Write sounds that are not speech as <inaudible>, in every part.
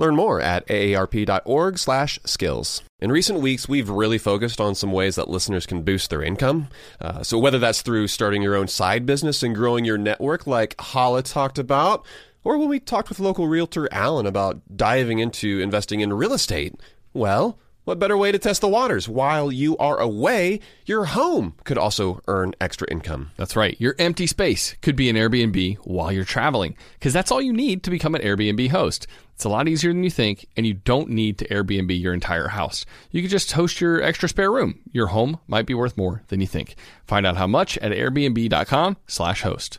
Learn more at aarp.org/skills. In recent weeks, we've really focused on some ways that listeners can boost their income. Uh, so whether that's through starting your own side business and growing your network, like Hala talked about, or when we talked with local realtor Alan about diving into investing in real estate, well. What better way to test the waters? While you are away, your home could also earn extra income. That's right. Your empty space could be an Airbnb while you're traveling, because that's all you need to become an Airbnb host. It's a lot easier than you think, and you don't need to Airbnb your entire house. You can just host your extra spare room. Your home might be worth more than you think. Find out how much at airbnb.com/slash host.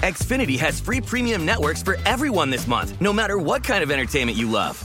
Xfinity has free premium networks for everyone this month, no matter what kind of entertainment you love.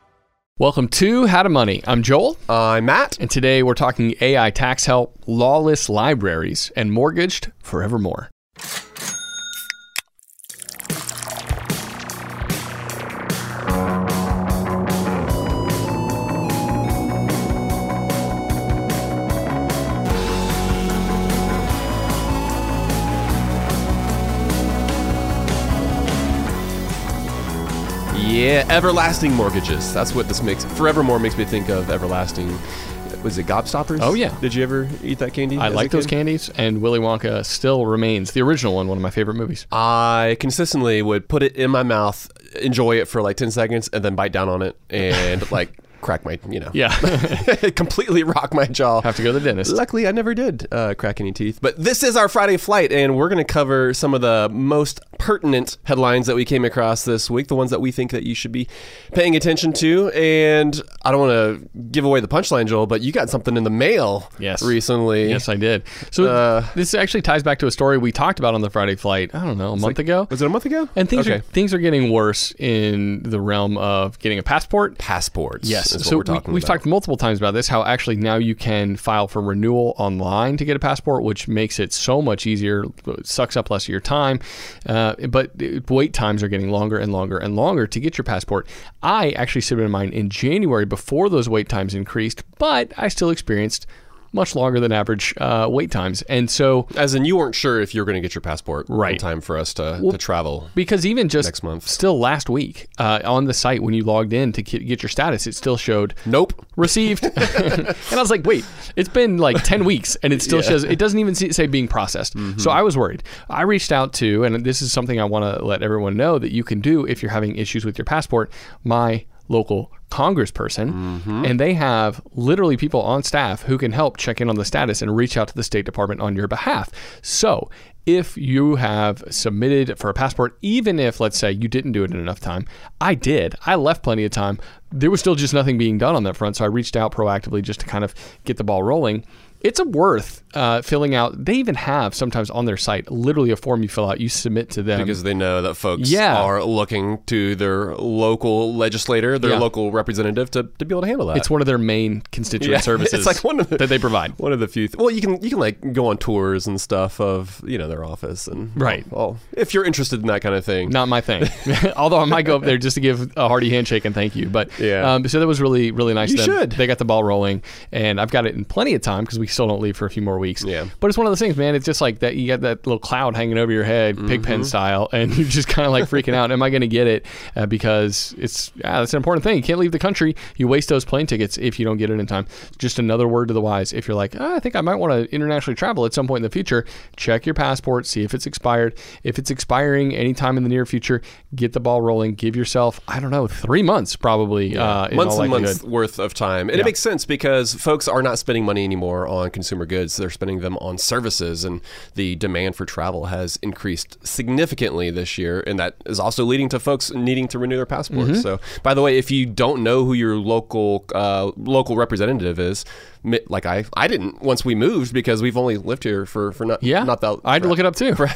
Welcome to How to Money. I'm Joel. I'm Matt. And today we're talking AI tax help, lawless libraries, and mortgaged forevermore. Yeah, everlasting mortgages. That's what this makes. Forevermore makes me think of everlasting. Was it Gobstoppers? Oh, yeah. Did you ever eat that candy? I like those candies, and Willy Wonka still remains the original one, one of my favorite movies. I consistently would put it in my mouth, enjoy it for like ten seconds, and then bite down on it and like crack my, you know, Yeah. <laughs> <laughs> completely rock my jaw. Have to go to the dentist. Luckily, I never did uh, crack any teeth. But this is our Friday flight, and we're going to cover some of the most pertinent headlines that we came across this week, the ones that we think that you should be paying attention to. And I don't want to give away the punchline, Joel, but you got something in the mail Yes. recently. Yes, I did. So Uh, this actually ties back to a story we talked about on the Friday flight. I don't know, a month ago. Was it a month ago? And things okay. are things are getting worse in the realm of getting a passport. passports. Yes. So we, we've about. talked multiple times about this. How actually now you can file for renewal online to get a passport, which makes it so much easier. Sucks up less of your time, uh, but wait times are getting longer and longer and longer to get your passport. I actually submitted mine in January before those wait times increased, but I still experienced much longer than average uh, wait times, and so As in, you weren't sure if you were going to get your passport in Right. time for us to, to travel. Because even just Next month. still last week uh, on the site when you logged in to get your status, it still showed Nope. received. <laughs> <laughs> and I was like, wait, it's been like 10 weeks and it still shows, it doesn't even say being processed. So I was worried. I reached out to, and this is something I want to let everyone know that you can do if you're having issues with your passport, my local congressperson mm-hmm. and they have literally people on staff who can help check in on the status and reach out to the state department on your behalf. So if you have submitted for a passport even if let's say you didn't do it in enough time i did. I left plenty of time. There was still just nothing being done on that front so i reached out proactively just to kind of get the ball rolling. It's a worth uh, filling out. They even have sometimes on their site literally a form you fill out, you submit to them. because they know that folks Yeah. are looking to their local legislator, their Yeah. local representative to, to be able to handle that. it's one of their main constituent Yeah, <laughs> services. It's like one of the, that they provide. One of the few. Th- well, you can you can like go on tours and stuff of you know their office and Right. Well, if you're interested in that kind of thing. Not my thing. <laughs> Although I might go up there just to give a hearty handshake and thank you. But Yeah. um, so that was really really nice. You should. They got the ball rolling, and I've got it in plenty of time because we still don't leave for a few more weeks. Yeah. But it's one of those things, man. It's just like that. You got that little cloud hanging over your head, Mm-hmm. pigpen style, and <laughs> you're just kind of like freaking out. Am I going to get it? Uh, because it's yeah, that's an important thing. You can't leave the country. You waste those plane tickets if you don't get it in time. Just another word to the wise. If you're like, "Ah, I think I might want to internationally travel at some point in the future, check your passport, see if it's expired. If it's expiring anytime in the near future, get the ball rolling. Give yourself, I don't know, three months probably. Uh, in months and months worth of time. And Yeah. it makes sense because folks are not spending money anymore on consumer goods. They're spending them on services. And the demand for travel has increased significantly this year. And that is also leading to folks needing to renew their passports. So, by the way, if you don't know who your local uh, local representative is, like I, I didn't once we moved because we've only lived here for, for not, Yeah. not that I had to look it up too. <laughs> for,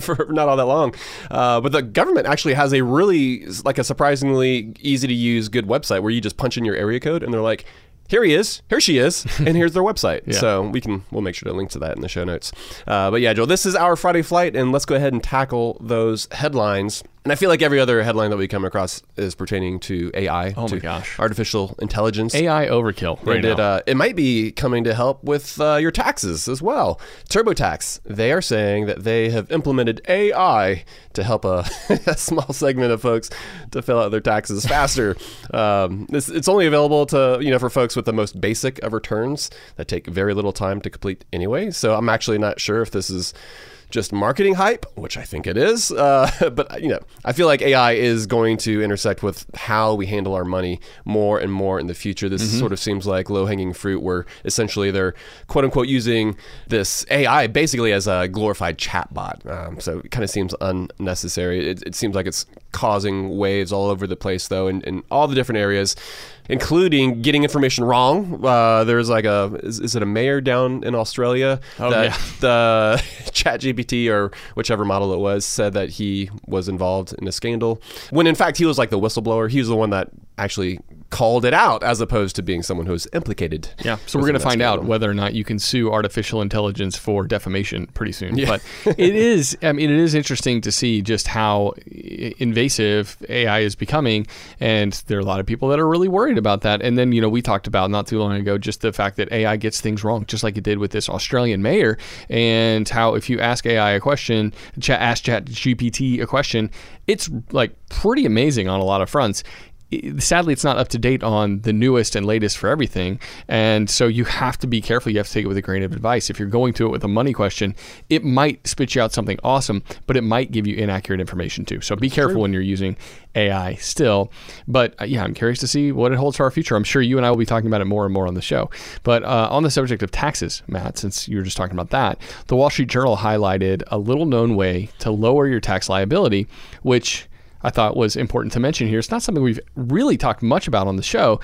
for not all that long. Uh, but the government actually has a really like a surprisingly easy to use good website where you just punch in your area code and they're like. Here he is. Here she is. <laughs> And here's their website. So we can we'll make sure to link to that in the show notes. Uh, but yeah, Joel, this is our Friday flight, and let's go ahead and tackle those headlines. And I feel like every other headline that we come across is pertaining to AI. Oh my gosh. artificial intelligence. AI overkill right and it, now. uh, it might be coming to help with uh, your taxes as well. TurboTax, they are saying that they have implemented AI to help a, <laughs> a small segment of folks to fill out their taxes faster. <laughs> um, this, it's only available to you know for folks with the most basic of returns that take very little time to complete anyway. So I'm actually not sure if this is just marketing hype, which I think it is. Uh, <laughs> but you know, I feel like AI is going to intersect with how we handle our money more and more in the future. This sort of seems like low hanging fruit, where essentially they're quote unquote using this AI basically as a glorified chatbot. Um, so it kind of seems unnecessary. It, it seems like it's causing waves all over the place, though, in, in all the different areas including getting information wrong. Uh, there's like a is, is it a mayor down in Australia Oh, that yeah. the <laughs> ChatGPT or whichever model it was said that he was involved in a scandal when in fact he was like the whistleblower. He was the one that actually called it out as opposed to being someone who's implicated. Yeah, so we're going to find out scandal. whether or not you can sue artificial intelligence for defamation pretty soon. But <laughs> it is, I mean, it is interesting to see just how invasive AI is becoming, and there are a lot of people that are really worried about that. And then, you know, we talked about not too long ago just the fact that AI gets things wrong, just like it did with this Australian mayor, and how if you ask AI a question, chat, ask Chat GPT a question, it's like pretty amazing on a lot of fronts sadly it's not up to date on the newest and latest for everything. And so you have to be careful. You have to take it with a grain of advice. If you're going to it with a money question it might spit you out something awesome but it might give you inaccurate information too. So be careful when you're using ai still. But uh, yeah i'm curious to see what it holds for our future. I'm sure you and i will be talking about it more and more on the show. But uh, on the subject of taxes matt since you were just talking about that the wall street journal highlighted a little known way to lower your tax liability which I thought was important to mention here. It's not something we've really talked much about on the show.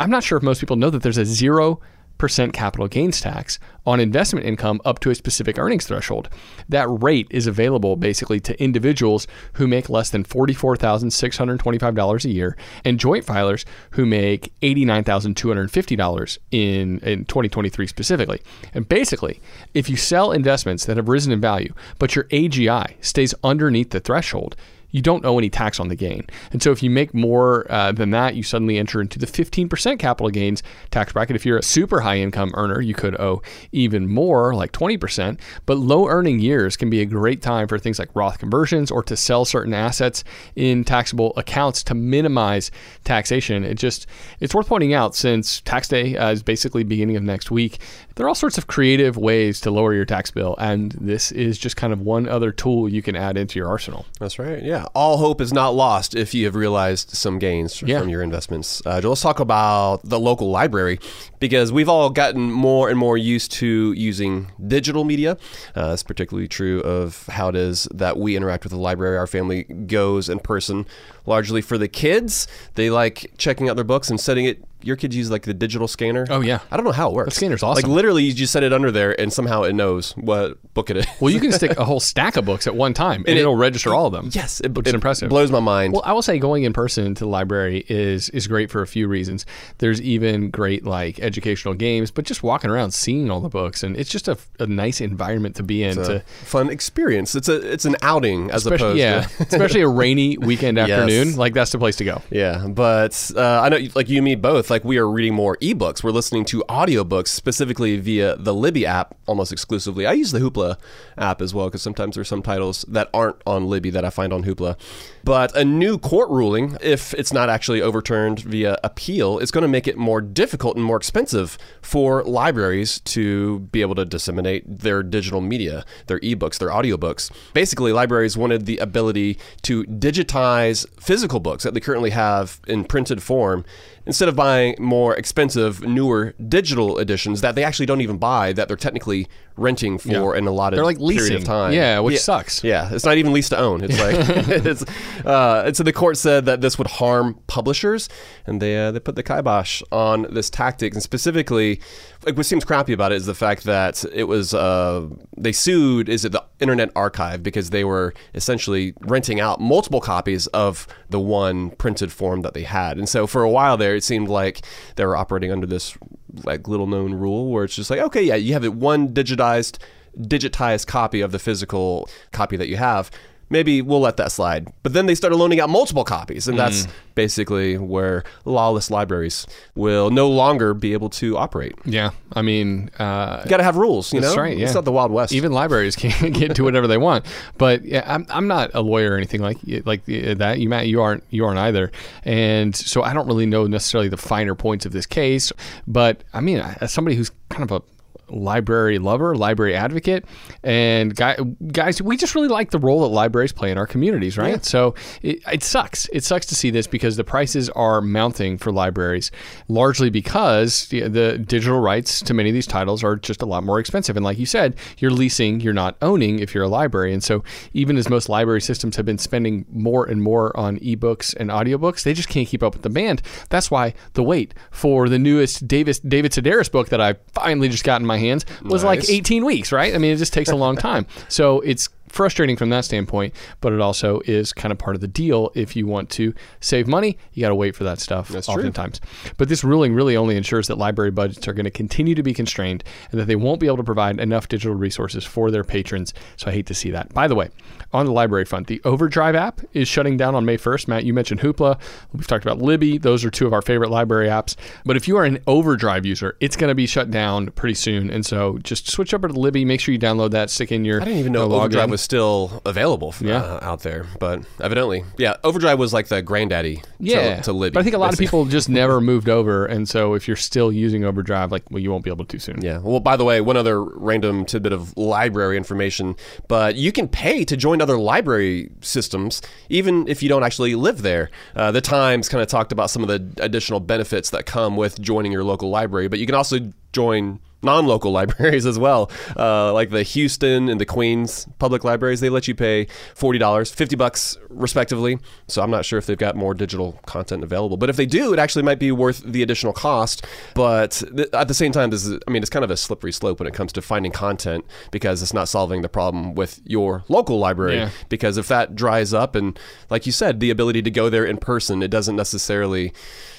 I'm not sure if most people know that there's a zero percent capital gains tax on investment income up to a specific earnings threshold. That rate is available basically to individuals who make less than $44,625 a year and joint filers who make $89,250 in in 2023 specifically. And basically, if you sell investments that have risen in value, but your AGI stays underneath the threshold, you don't owe any tax on the gain. And so if you make more uh, than that, you suddenly enter into the 15% capital gains tax bracket. If you're a super high income earner, you could owe even more, like 20%. But low earning years can be a great time for things like Roth conversions or to sell certain assets in taxable accounts to minimize taxation. It just, it's worth pointing out since tax day uh, is basically beginning of next week, there are all sorts of creative ways to lower your tax bill. And this is just kind of one other tool you can add into your arsenal. That's right. Yeah. All hope is not lost if you have realized some gains Yeah. from your investments. Uh, let's talk about the local library because we've all gotten more and more used to using digital media. Uh, it's particularly true of how it is that we interact with the library. Our family goes in person largely for the kids. They like checking out their books and setting it. Your kids use like the digital scanner. Oh, yeah. I don't know how it works. The scanner's awesome. Like literally, you just set it under there, and somehow it knows what book it is. Well, you can stick <laughs> a whole stack of books at one time, and, it- it, will register all of them. Yes, it, which it is impressive. It blows my mind. Well, I will say going in person to the library is is great for a few reasons. There's even great like educational games, but just walking around seeing all the books, and it's just a, a nice environment to be in. It's to a fun experience. It's a it's an outing as opposed yeah, to <laughs> especially a rainy weekend afternoon. Like that's the place to go. yeah. But uh, I know like you and me both. Like we are reading more ebooks. We're listening to audiobooks specifically via the Libby app almost exclusively. I use the Hoopla app as well because sometimes there's some titles that aren't on Libby that I find on Hoopla. But a new court ruling, if it's not actually overturned via appeal, is going to make it more difficult and more expensive for libraries to be able to disseminate their digital media, their ebooks, their audiobooks. Basically, libraries wanted the ability to digitize physical books that they currently have in printed form instead of buying more expensive, newer digital editions that they actually don't even buy that they're technically renting for Yeah. an allotted They're like period of time. Yeah, which sucks. Yeah, it's not even lease to own. It's like <laughs> <laughs> it's. Uh, and so the court said that this would harm publishers, and they uh, they put the kibosh on this tactic, and specifically, like what seems crappy about it is the fact that it was uh, they sued is it the Internet Archive because they were essentially renting out multiple copies of the one printed form that they had, and so for a while there, it seemed like they were operating under this like little known rule where it's just like okay, yeah, you have it one digitized digitized copy of the physical copy that you have, maybe we'll let that slide. But then they started loaning out multiple copies, and that's basically where lawless libraries will no longer be able to operate. Yeah, I mean, uh, You got to have rules, you That's know. right, yeah. It's not the Wild West. even libraries can <laughs> get to whatever they want. But yeah, I'm, I'm not a lawyer or anything like like that. You Matt, you aren't you aren't either. And so I don't really know necessarily the finer points of this case. But I mean, as somebody who's kind of a library lover, library advocate, and guy, guys, we just really like the role that libraries play in our communities, right? So it, it sucks. It sucks to see this because the prices are mounting for libraries, largely because the, digital rights to many of these titles are just a lot more expensive. And like you said, you're leasing, you're not owning if you're a library. And so even as most library systems have been spending more and more on ebooks and audiobooks, they just can't keep up with the demand. That's why the wait for the newest Davis David Sedaris book that I finally just got in my hands was like 18 weeks, right? I mean, it just takes a long time. So it's frustrating from that standpoint, but it also is kind of part of the deal. If you want to save money, you got to wait for that stuff That's true. oftentimes. But this ruling really only ensures that library budgets are going to continue to be constrained and that they won't be able to provide enough digital resources for their patrons. So I hate to see that. By the way, on the library front, the Overdrive app is shutting down on May 1st. Matt, you mentioned Hoopla. We've talked about Libby. Those are two of our favorite library apps. But if you are an Overdrive user, it's going to be shut down pretty soon. And so just switch over to Libby. Make sure you download that, stick in your I didn't even know uh. Overdrive was still available f- Yeah. uh, out there, but evidently, yeah, Overdrive was like the granddaddy yeah, to, to Libby. But I think a lot of people just never <laughs> moved over, and so if you're still using Overdrive, like, well, you won't be able to soon. Yeah. Well, by the way, one other random tidbit of library information, but you can pay to join other library systems, even if you don't actually live there. Uh, the Times kind of talked about some of the additional benefits that come with joining your local library, but you can also join non-local <laughs> libraries as well. Uh, like the houston and the queens public libraries they let you pay $40 50 bucks respectively. So i'm not sure if they've got more digital content available. But if they do it actually might be worth the additional cost. But th- at the same time this is i mean it's kind of a slippery slope when it comes to finding content because it's not solving the problem with your local library. Yeah. because if that dries up and like you said the ability to go there in person it doesn't necessarily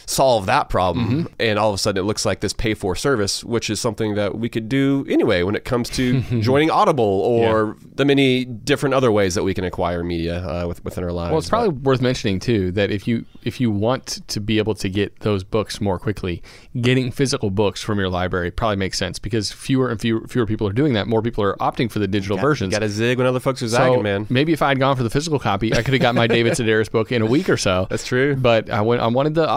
solve that problem Mm-hmm. and all of a sudden it looks like this pay for service which is something that we could do anyway when it comes to <laughs> joining audible or the many different other ways that we can acquire media uh, with, within our lives Well, it's probably worth mentioning too that if you if you want to be able to get those books more quickly, getting physical books from your library probably makes sense because fewer and fewer, fewer people are doing that. More people are opting for the digital versions. got to zig when other folks are so zagging man maybe if I had gone for the physical copy, I could have got my <laughs> David Sedaris book in a week or so. That's true. But I went. I wanted the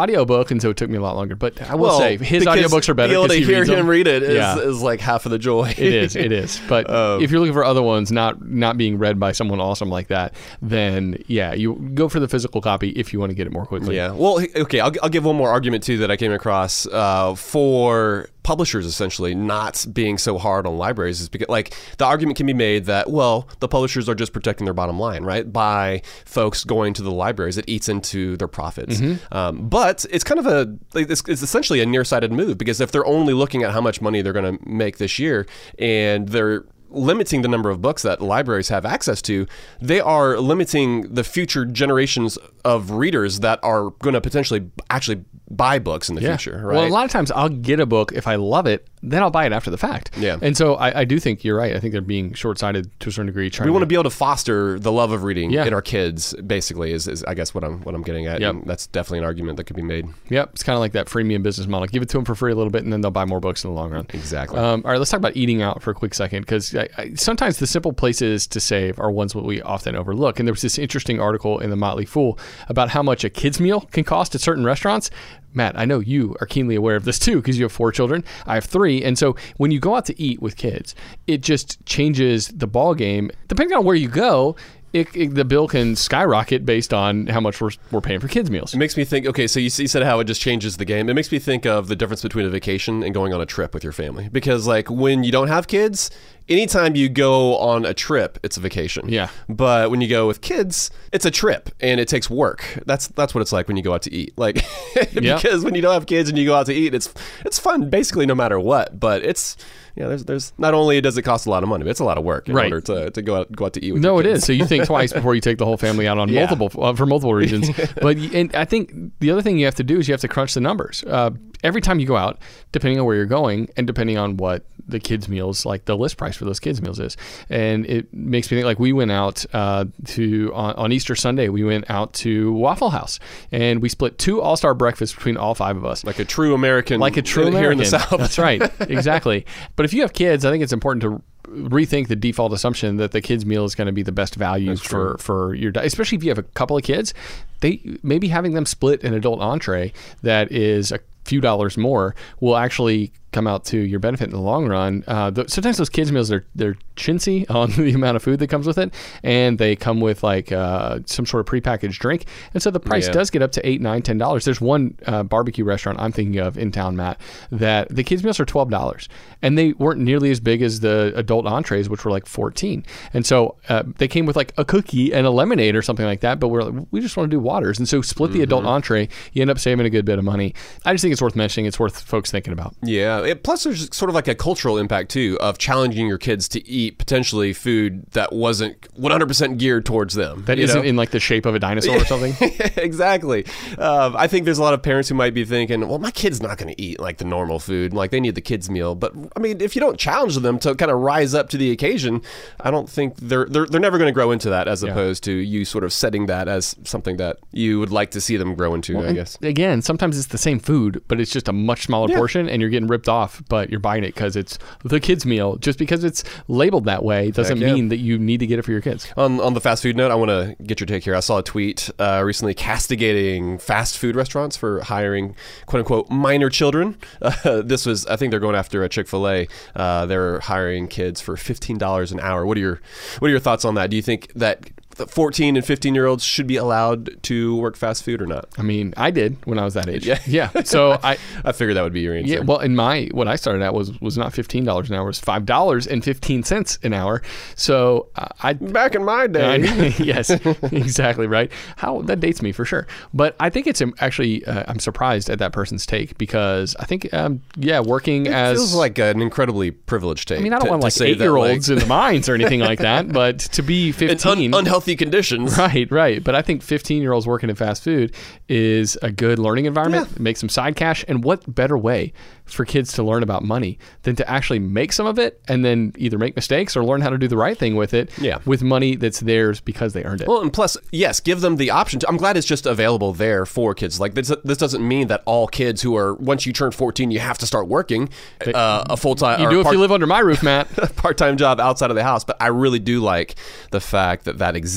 audiobook, and so it took me a lot longer. But I will say his audiobooks are better. Be able to he hear him them. read it is, Yeah. is like half of the joy. It is. It is. But <laughs> Um, if you're looking for other ones, not not being read by someone awesome like that, then yeah, you go for the physical copy if you want to get it more quickly. Yeah. Well, okay. I'll, I'll give one more argument too that I came across uh, for publishers essentially not being so hard on libraries is because like the argument can be made that well the publishers are just protecting their bottom line right by folks going to the libraries. It eats into their profits. Um, but it's kind of a it's, it's essentially a nearsighted move because if they're only looking at how much money they're going to make this year and they're limiting the number of books that libraries have access to, they are limiting the future generations of readers that are going to potentially actually buy books in the Yeah. future, right? Well, a lot of times I'll get a book if I love it, then I'll buy it after the fact. Yeah. And so I, I do think you're right. I think they're being short-sighted to a certain degree. Trying we want to to be able to foster the love of reading Yeah. in our kids. Basically, is, is I guess what I'm what I'm getting at. Yep. And that's definitely an argument that could be made. Yep. It's kind of like that freemium business model. Give it to them for free a little bit, and then they'll buy more books in the long run. Exactly. Um, all right, let's talk about eating out for a quick second because I, I, sometimes the simple places to save are ones that we often overlook. And there was this interesting article in the Motley Fool about how much a kid's meal can cost at certain restaurants. Matt, I know you are keenly aware of this too because you have four children. I have three, and so when you go out to eat with kids, it just changes the ball game. Depending on where you go, it, it, the bill can skyrocket based on how much we're, we're paying for kids meals. It makes me think. Okay, so you, you said how it just changes the game. It makes me think of the difference between a vacation and going on a trip with your family. Because like when you don't have kids, anytime you go on a trip, it's a vacation. Yeah. But when you go with kids, it's a trip and it takes work. That's that's what it's like when you go out to eat. Like <laughs> Yeah. because when you don't have kids and you go out to eat, it's it's fun basically no matter what. But it's yeah, there's there's not only does it cost a lot of money, but it's a lot of work in Right. order to, to go out go out to eat with No, it is. So you think twice before you take the whole family out on <laughs> Yeah. multiple uh, for multiple reasons. <laughs> but and I think the other thing you have to do is you have to crunch the numbers. Uh, every time you go out, depending on where you're going and depending on what the kids' meals, like the list price for those kids' meals is, and it makes me think like we went out uh, to on, on Easter Sunday. We went out to Waffle House and we split two All Star breakfasts between all five of us. Like a true American like a true here American. in the South. <laughs> That's right, exactly. But if you have kids, I think it's important to rethink the default assumption that the kids meal is going to be the best value for for your diet, especially if you have a couple of kids. They maybe having them split an adult entree that is a few dollars more will actually come out to your benefit in the long run. Uh, th- sometimes those kids meals are they're chintzy <laughs> on the amount of food that comes with it, and they come with like uh, some sort of prepackaged drink, and so the price Yeah. does get up to eight, nine, ten dollars. There's one uh, barbecue restaurant I'm thinking of in town, Matt, that the kids meals are twelve dollars, and they weren't nearly as big as the adult entrees, which were like fourteen. And so uh, they came with like a cookie and a lemonade or something like that. But we're like, we just want to do waters, and so split the adult entree. You end up saving a good bit of money. I just think it's worth mentioning. It's worth folks thinking about. Yeah. It, plus, there's sort of like a cultural impact too of challenging your kids to eat potentially food that wasn't 100% geared towards them. That not know? in like the shape of a dinosaur or something. <laughs> exactly. Um, I think there's a lot of parents who might be thinking, well, my kid's not going to eat like the normal food. Like they need the kids' meal. But I mean, if you don't challenge them to kind of rise up to the occasion, I don't think they're they're, they're never going to grow into that as opposed to you sort of setting that as something that you would like to see them grow into, I guess. Again, sometimes it's the same food, but it's just a much smaller portion, and you're getting ripped off. Off, but you're buying it because it's the kids' meal. Just because it's labeled that way doesn't yeah. mean that you need to get it for your kids. On, on the fast food note, I want to get your take here. I saw a tweet uh, recently castigating fast food restaurants for hiring "quote unquote" minor children. <laughs> Uh, this was, I think, they're going after a Chick Fil A. Uh, they're hiring kids for fifteen dollars an hour. What are your What are your thoughts on that? Do you think that the fourteen and fifteen year olds should be allowed to work fast food or not? I mean, I did when I was that age. Yeah. <laughs> yeah. So <laughs> I. I figured that would be your answer. Yeah, well, in my what I started at was was not fifteen dollars an hour; it was five dollars and fifteen cents an hour. So uh, I Back in my day, know- <laughs> yes, exactly right. How that dates me for sure. But I think it's actually uh, I'm surprised at that person's take because I think um, yeah, working it as feels like an incredibly privileged take. I mean I don't to- want to like say eight that, year like, olds in the mines or anything like that, but to be in fifteen. un- unhealthy conditions. <laughs> Right, right. But I think 15 year olds working in fast food is a good learning environment, Yeah. make some side cash. And what better way for kids to learn about money than to actually make some of it and then either make mistakes or learn how to do the right thing with it Yeah. with money that's theirs because they earned it. Well, and plus, yes, give them the option. To, I'm glad it's just available there for kids. Like this, this doesn't mean that all kids who are once you turn 14, you have to start working uh, a full time. you do if you live under my roof, Matt. <laughs> part time job outside of the house. But I really do like the fact that that exists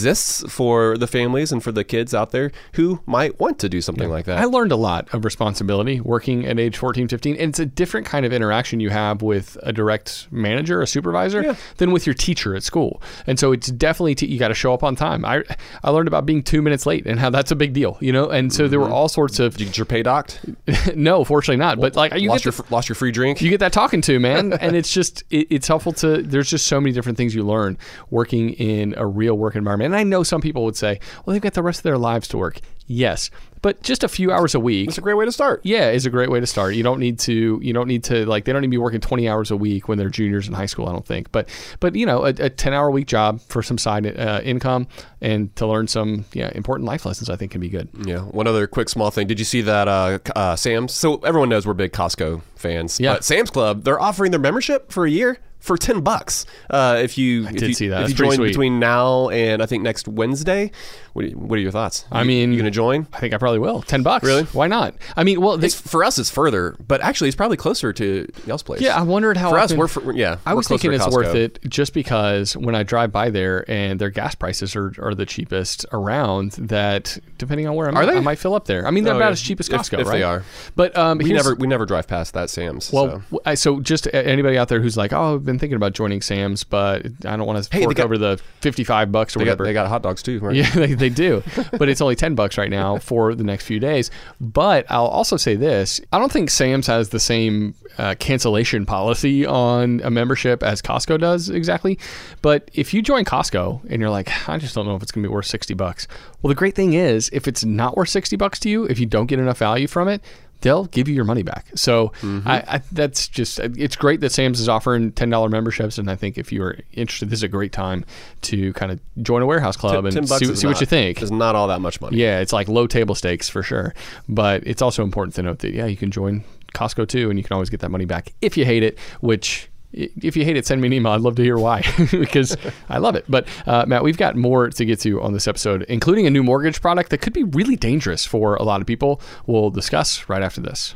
for the families and for the kids out there who might want to do something like that. I learned a lot of responsibility working at age 14, 15. And it's a different kind of interaction you have with a direct manager, a supervisor, Yeah. than with your teacher at school. And so it's definitely, you got to show up on time. I, I learned about being two minutes late and how that's a big deal, you know? And so there Mm-hmm. were all sorts of, Did your pay docked? <laughs> no, fortunately not. But like, you lost your the- lost your free drink. you get that talking to man <laughs> and it's just it, it's helpful to there's just so many different things you learn working in a real work environment and i know some people would say well they've got the rest of their lives to work yes but just a few hours a week it's a great way to start. yeah is a great way to start you don't need to you don't need to like they don't need to be working 20 hours a week when they're juniors in high school i don't think but but you know a, a 10 hour week job for some side uh, income and to learn some yeah important life lessons i think can be good Yeah. One other quick small thing. Did you see that uh, uh, Sam's? So everyone knows we're big Costco fans. Yeah. But Sam's Club, they're offering their membership for a year for ten bucks. Uh, if you if did you, see that. If you join between now and I think next Wednesday, what you- what are your thoughts? I You- mean- you gonna join? i think i probably will 10 bucks Really? why not i mean well they, for us, it's further, but actually, it's probably closer to y'all's place. Yeah, I wondered how For us, often- we're for, yeah. I was thinking it's worth it just because when I drive by there and their gas prices are, are the cheapest around, that depending on where I'm Are at, they? I might fill up there. I mean, they're Oh, about yeah. as cheap as Costco, if right? they are. But um, We never we never drive past that Sam's. Well, so. I- so just anybody out there who's like, oh, I've been thinking about joining Sam's, but I don't want to Hey, fork got- over the 55 bucks or They got, whatever. they got hot dogs too, right? Yeah, <laughs> they, they do. But it's only 10 bucks right now for the next few days. But I'll also say this I don't think Sam's has the same uh, cancellation policy on a membership as Costco does exactly. But if you join Costco and you're like, I just don't know if it's going to be worth 60 bucks. Well, the great thing is, if it's not worth 60 bucks to you, if you don't get enough value from it, they'll give you your money back. So mm-hmm. I, I, that's just it's great that Sam's is offering ten dollar memberships, and I think if you are interested, this is a great time to kind of join a warehouse club and Ten see, see what you think. Is not all that much money. Yeah, it's like low table stakes for sure. But it's also important to note that yeah, you can join Costco too, and you can always get that money back if you hate it. Which if you hate it, send me an email. I'd love to hear why <laughs> because I love it. But uh, Matt, we've got more to get to on this episode, including a new mortgage product that could be really dangerous for a lot of people. We'll discuss right after this.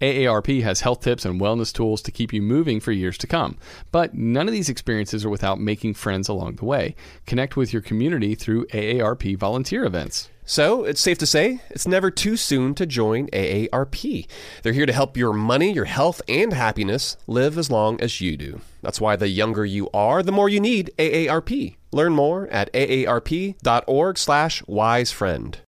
AARP has health tips and wellness tools to keep you moving for years to come. But none of these experiences are without making friends along the way. Connect with your community through AARP volunteer events. So, it's safe to say it's never too soon to join AARP. They're here to help your money, your health, and happiness live as long as you do. That's why the younger you are, the more you need AARP. Learn more at aarp.org/wisefriend.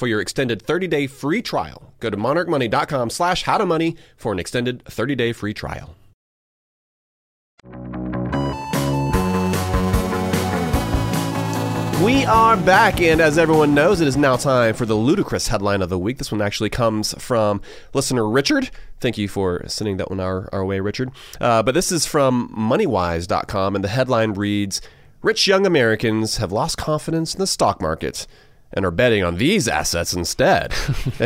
for your extended 30 day free trial. Go to monarchmoney.com slash how to money for an extended 30 day free trial. We are back, and as everyone knows, it is now time for the ludicrous headline of the week. This one actually comes from listener Richard. Thank you for sending that one our, our way, Richard. Uh, but this is from MoneyWise.com, and the headline reads Rich young Americans have lost confidence in the stock market and are betting on these assets instead. <laughs> <laughs>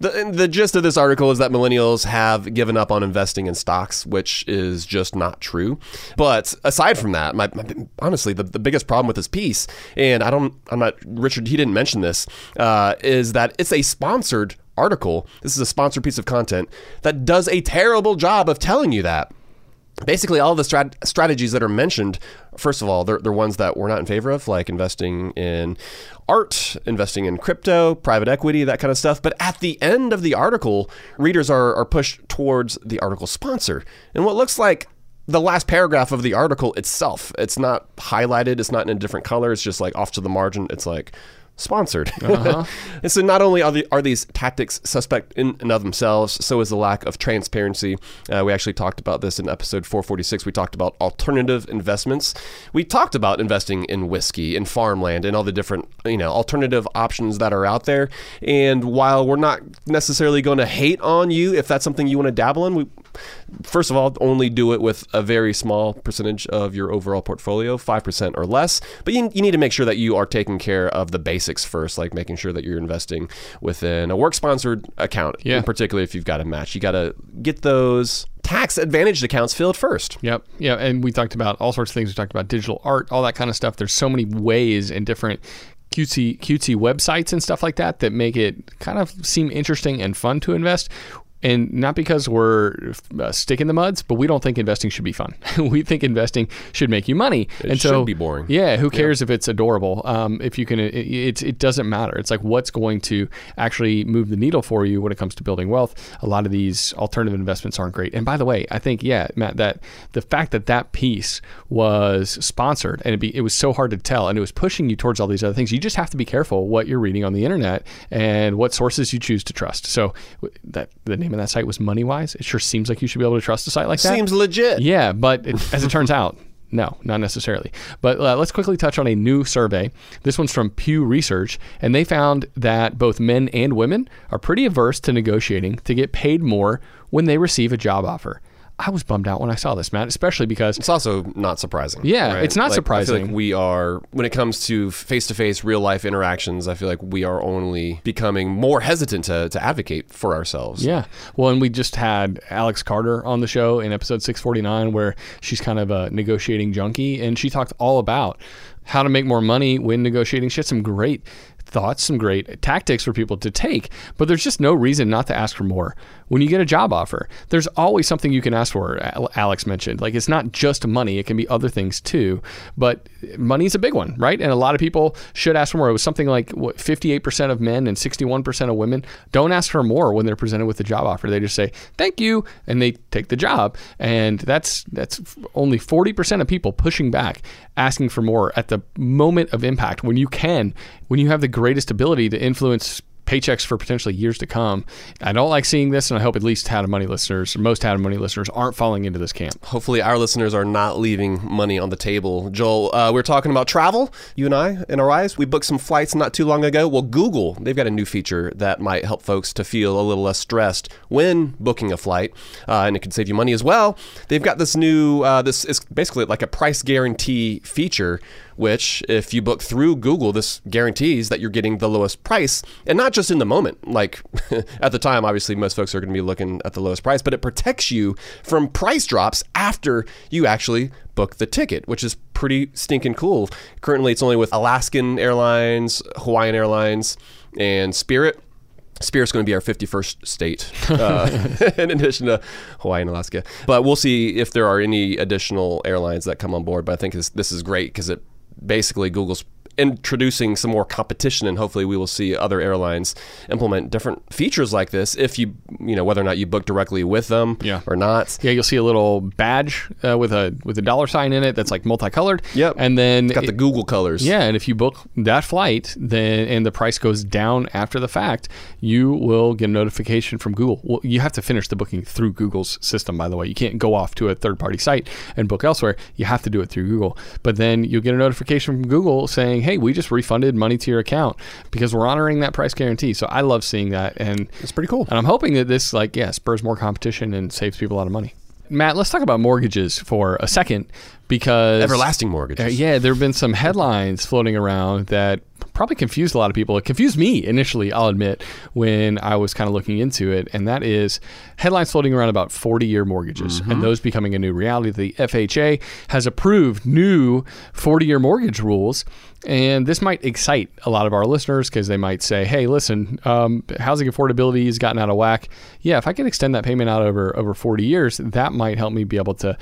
the, the gist of this article is that millennials have given up on investing in stocks, which is just not true. But aside from that, my, my, honestly, the, the biggest problem with this piece, and I don't, I'm not, Richard, he didn't mention this, uh, is that it's a sponsored article. This is a sponsored piece of content that does a terrible job of telling you that. basically all the strat- strategies that are mentioned first of all they're, they're ones that we're not in favor of like investing in art investing in crypto private equity that kind of stuff. But at the end of the article readers are, are pushed towards the article sponsor. And what looks like the last paragraph of the article itself it's not highlighted it's not in a different color it's just like off to the margin. It's like sponsored. <laughs> Uh-huh. and so not only are, the, are these tactics suspect in and of themselves, so is the lack of transparency. Uh, we actually talked about this in episode 446. We talked about alternative investments. We talked about investing in whiskey, in farmland, and all the different you know alternative options that are out there. And while we're not necessarily going to hate on you if that's something you want to dabble in, we first of all, only do it with a very small percentage of your overall portfolio, 5% or less. But you, you need to make sure that you are taking care of the basics first, like making sure that you're investing within a work sponsored account, yeah. in particular if you've got a match. You got to get those tax advantaged accounts filled first. Yep. Yeah. And we talked about all sorts of things. We talked about digital art, all that kind of stuff. There's so many ways and different cutesy cutesy websites and stuff like that that make it kind of seem interesting and fun to invest and not because we're uh, sticking the muds, but we don't think investing should be fun. <laughs> we think investing should make you money. It and so, should be boring. Yeah, who cares yeah. if it's adorable? Um, if you can, it, it, it, doesn't matter. It's like what's going to actually move the needle for you when it comes to building wealth. A lot of these alternative investments aren't great. And by the way, I think yeah, Matt, that the fact that that piece was sponsored and it, be, it was so hard to tell, and it was pushing you towards all these other things. You just have to be careful what you're reading on the internet and what sources you choose to trust. So that the name name of that site was MoneyWise. It sure seems like you should be able to trust a site like that. Seems legit. Yeah, but it, <laughs> as it turns out, no, not necessarily. But uh, let's quickly touch on a new survey. This one's from Pew Research, and they found that both men and women are pretty averse to negotiating to get paid more when they receive a job offer. I was bummed out when I saw this, Matt, especially because it's also not surprising. Yeah, right? it's not like, surprising. Like we are, when it comes to face to face, real life interactions, I feel like we are only becoming more hesitant to, to advocate for ourselves. Yeah. Well, and we just had Alex Carter on the show in episode 649, where she's kind of a negotiating junkie, and she talked all about how to make more money when negotiating. She had some great thoughts, some great tactics for people to take, but there's just no reason not to ask for more. When you get a job offer, there's always something you can ask for, Alex mentioned. Like it's not just money, it can be other things too, but money is a big one, right? And a lot of people should ask for more. It was something like what, 58% of men and 61% of women don't ask for more when they're presented with a job offer. They just say, "Thank you," and they take the job. And that's that's only 40% of people pushing back, asking for more at the moment of impact when you can, when you have the greatest ability to influence paychecks for potentially years to come. I don't like seeing this, and I hope at least How to Money listeners, most How to Money listeners, aren't falling into this camp. Hopefully, our listeners are not leaving money on the table. Joel, uh, we're talking about travel. You and I, in our eyes, we booked some flights not too long ago. Well, Google, they've got a new feature that might help folks to feel a little less stressed when booking a flight, uh, and it can save you money as well. They've got this new, uh, this is basically like a price guarantee feature which, if you book through Google, this guarantees that you're getting the lowest price and not just in the moment. Like <laughs> at the time, obviously, most folks are going to be looking at the lowest price, but it protects you from price drops after you actually book the ticket, which is pretty stinking cool. Currently, it's only with Alaskan Airlines, Hawaiian Airlines, and Spirit. Spirit's going to be our 51st state, uh, <laughs> <laughs> in addition to Hawaii and Alaska. But we'll see if there are any additional airlines that come on board. But I think this, this is great because it basically Google's introducing some more competition and hopefully we will see other airlines implement different features like this if you you know whether or not you book directly with them yeah. or not. Yeah you'll see a little badge uh, with a with a dollar sign in it that's like multicolored. Yep. And then it's got it, the google colors. Yeah and if you book that flight then and the price goes down after the fact you will get a notification from google. Well, you have to finish the booking through google's system by the way. You can't go off to a third party site and book elsewhere. You have to do it through google. But then you'll get a notification from google saying hey, we just refunded money to your account because we're honoring that price guarantee. So I love seeing that, and it's pretty cool. And I'm hoping that this, like, yeah, spurs more competition and saves people a lot of money. Matt, let's talk about mortgages for a second because Everlasting mortgages. uh, yeah, there have been some headlines floating around that probably confused a lot of people. It confused me initially, I'll admit, when I was kind of looking into it. And that is headlines floating around about 40 year mortgages and those becoming a new reality. The FHA has approved new 40 year mortgage rules. And this might excite a lot of our listeners because they might say, hey, listen, um, housing affordability has gotten out of whack. Yeah, if I can extend that payment out over, over 40 years, that might help me be able to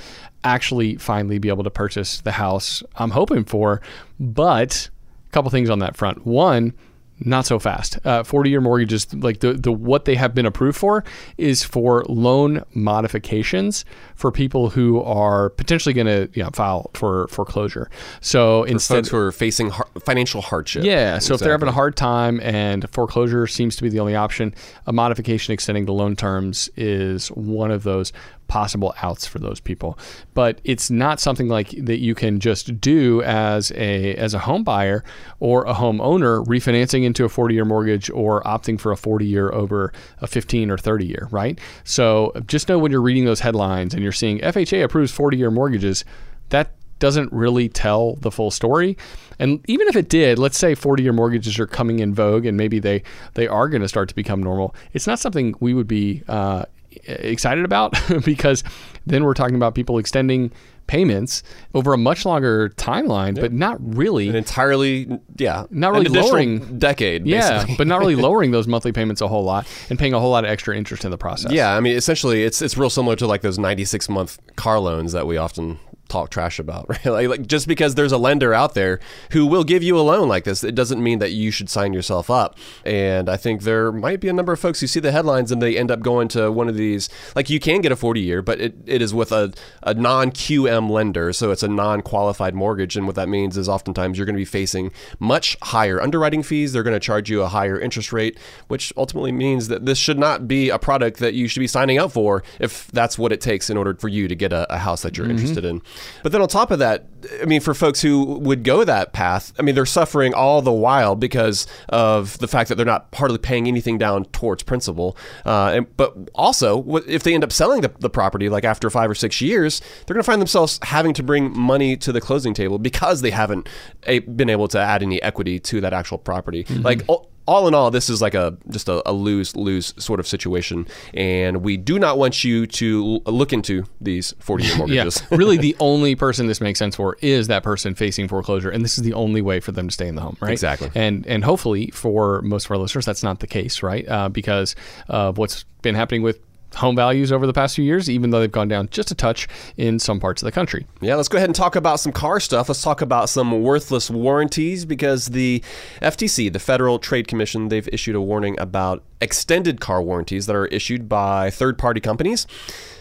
actually finally be able to purchase the house I'm hoping for. But a couple things on that front. One, not so fast. Uh, 40 year mortgages, like the, the what they have been approved for is for loan modifications for people who are potentially going to you know, file for foreclosure. So instead, Folks who are facing har- financial hardship. yeah. So if they're having a hard time and foreclosure seems to be the only option, a modification extending the loan terms is one of those possible outs for those people. But it's not something like that you can just do as a as a home buyer or a homeowner refinancing into a 40 year mortgage or opting for a 40 year over a 15 or 30 year, right? So just know when you're reading those headlines and you're seeing FHA approves 40 year mortgages, that doesn't really tell the full story. And even if it did, let's say 40 year mortgages are coming in vogue and maybe they, they are going to start to become normal, it's not something we would be uh, Uh, excited about <laughs> because then we're talking about people extending payments over a much longer timeline, but not really. An entirely, yeah, Not really lowering- decade. yeah, but not really <laughs> lowering those monthly payments a whole lot and paying a whole lot of extra interest in the process. Yeah, I mean, essentially, it's it's real similar to like those 96 month car loans that we often talk trash about, <laughs> right? Like, like just because there's a lender out there who will give you a loan like this, it doesn't mean that you should sign yourself up. And I think there might be a number of folks who see the headlines and they end up going to one of these. Like, you can get a 40 year, but it, it is with a, a non QM lender, so it's a non qualified mortgage. And what that means is oftentimes you're going to be facing much higher underwriting fees. They're going to charge you a higher interest rate, which ultimately means that this should not be a product that you should be signing up for if that's what it takes in order for you to get a, a house that you're mm-hmm. interested in. But then on top of that, I mean, for folks who would go that path, I mean, they're suffering all the while because of the fact that they're not hardly paying anything down towards principal. Uh, and, but also, if they end up selling the, the property, like after five or six years, they're going to find themselves having to bring money to the closing table because they haven't a, been able to add any equity to that actual property. Like, all, in all, this is like a just a, a lose lose sort of situation, and we do not want you to l- look into these forty year <laughs> Yeah, mortgages. <laughs> really, the <laughs> only person this makes sense for is that person facing foreclosure, and this is the only way for them to stay in the home, right? Exactly. And and hopefully for most of our listeners, that's not the case, right? Uh, because of what's been happening with home values over the past few years, even though they've gone down just a touch in some parts of the country. Yeah, let's go ahead and talk about some car stuff. Let's talk about some worthless warranties because the FTC, the Federal Trade Commission, they've issued a warning about extended car warranties that are issued by third party companies.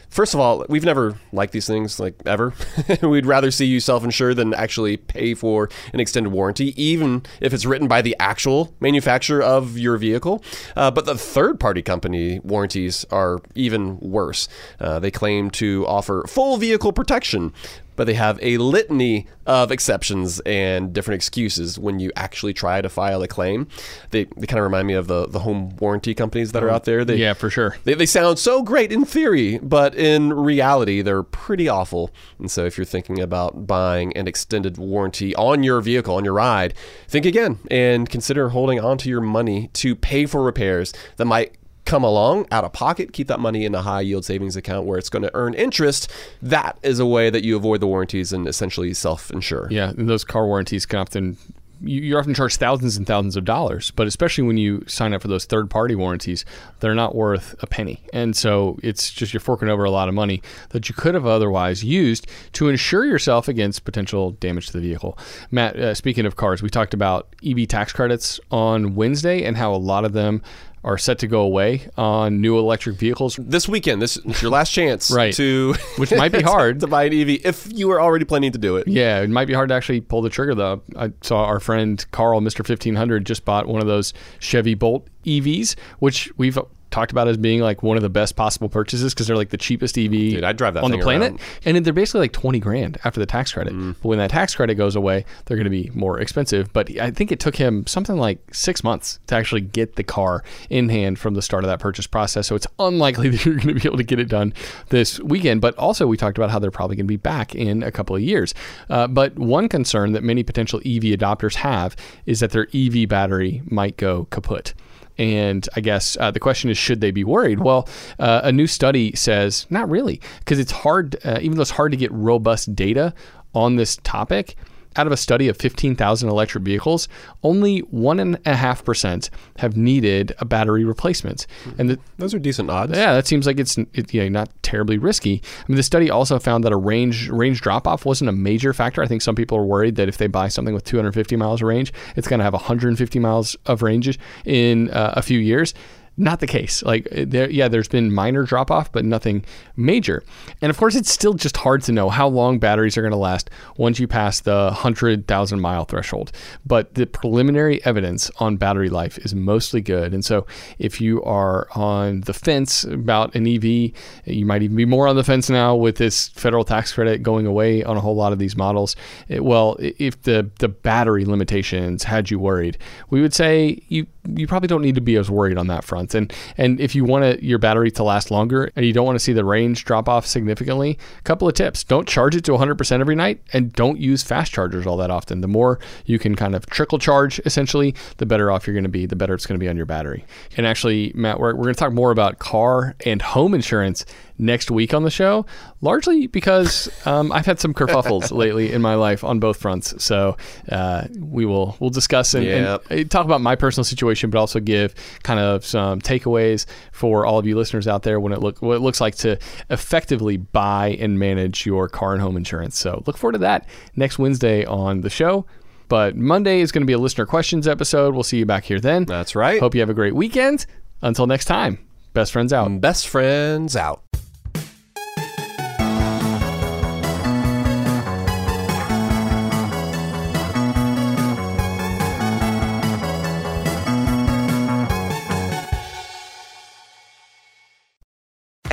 First of all, we've never liked these things, like ever. <laughs> We'd rather see you self insure than actually pay for an extended warranty, even if it's written by the actual manufacturer of your vehicle. Uh, but the third party company warranties are even worse. Uh, they claim to offer full vehicle protection, but they have a litany of exceptions and different excuses when you actually try to file a claim. They, they kind of remind me of the, the home warranty companies that are out there. They, Yeah, for sure. they, they sound so great in theory, but in reality, they're pretty awful. And so, if you're thinking about buying an extended warranty on your vehicle, on your ride, think again and consider holding onto your money to pay for repairs that might come along out of pocket. Keep that money in a high yield savings account where it's going to earn interest. That is a way that you avoid the warranties and essentially self insure. Yeah, and those car warranties can often you- you're often charged thousands and thousands of dollars, but especially when you sign up for those third-party warranties, they're not worth a penny, and so it's just you're forking over a lot of money that you could have otherwise used to insure yourself against potential damage to the vehicle. Matt, uh, speaking of cars, we talked about EV tax credits on Wednesday and how a lot of them are set to go away on new electric vehicles. This weekend, this is your last chance <laughs> Right. to <laughs> Which might be <laughs> hard. to buy an EV if you were already planning to do it. Yeah, it might be hard to actually pull the trigger though. I saw our friend Carl, Mr. 1500, just bought one of those Chevy Bolt EVs, which we've talked about as being like one of the best possible purchases because they're like the cheapest EV Dude, I'd drive that on the planet, around. and they're basically like twenty grand after the tax credit. Mm. But when that tax credit goes away, they're going to be more expensive. But I think it took him something like six months to actually get the car in hand from the start of that purchase process. So it's unlikely <laughs> that you're going to be able to get it done this weekend. But also, we talked about how they're probably going to be back in a couple of years. Uh, but one concern that many potential EV adopters have is that their EV battery might go kaput. And I guess uh, the question is, should they be worried? Well, uh, a new study says not really, because it's hard, uh, even though it's hard to get robust data on this topic. Out of a study of 15,000 electric vehicles, only 1.5% have needed a battery replacement. And the, Those are decent odds. yeah, that seems like it's it, you know, not terribly risky. I mean, the study also found that a range range drop off wasn't a major factor. I think some people are worried that if they buy something with 250 miles of range, it's going to have 150 miles of range in uh, a few years. Not the case. Like there, yeah, there's been minor drop off, but nothing major. And of course, it's still just hard to know how long batteries are going to last once you pass the hundred thousand mile threshold. But the preliminary evidence on battery life is mostly good. And so, if you are on the fence about an EV, you might even be more on the fence now with this federal tax credit going away on a whole lot of these models. It- well, if the the battery limitations had you worried, we would say you you probably don't need to be as worried on that front. And and if you want your battery to last longer and you don't want to see the range drop off significantly, a couple of tips: don't charge it to 100% every night, and don't use fast chargers all that often. The more you can kind of trickle charge, essentially, the better off you're going to be. The better it's going to be on your battery. And actually, Matt, we're, we're going to talk more about car and home insurance next week on the show, largely because um, I've had some kerfuffles <laughs> lately in my life on both fronts. So uh, we will we'll discuss and, Yep. and uh, talk about my personal situation, but also give kind of some takeaways for all of you listeners out there when it look what it looks like to effectively buy and manage your car and home insurance. So look forward to that next Wednesday on the show. But Monday is going to be a listener questions episode. We'll see you back here then. That's right. Hope you have a great weekend. Until next time, best friends out. Best friends out.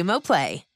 Xumo Play.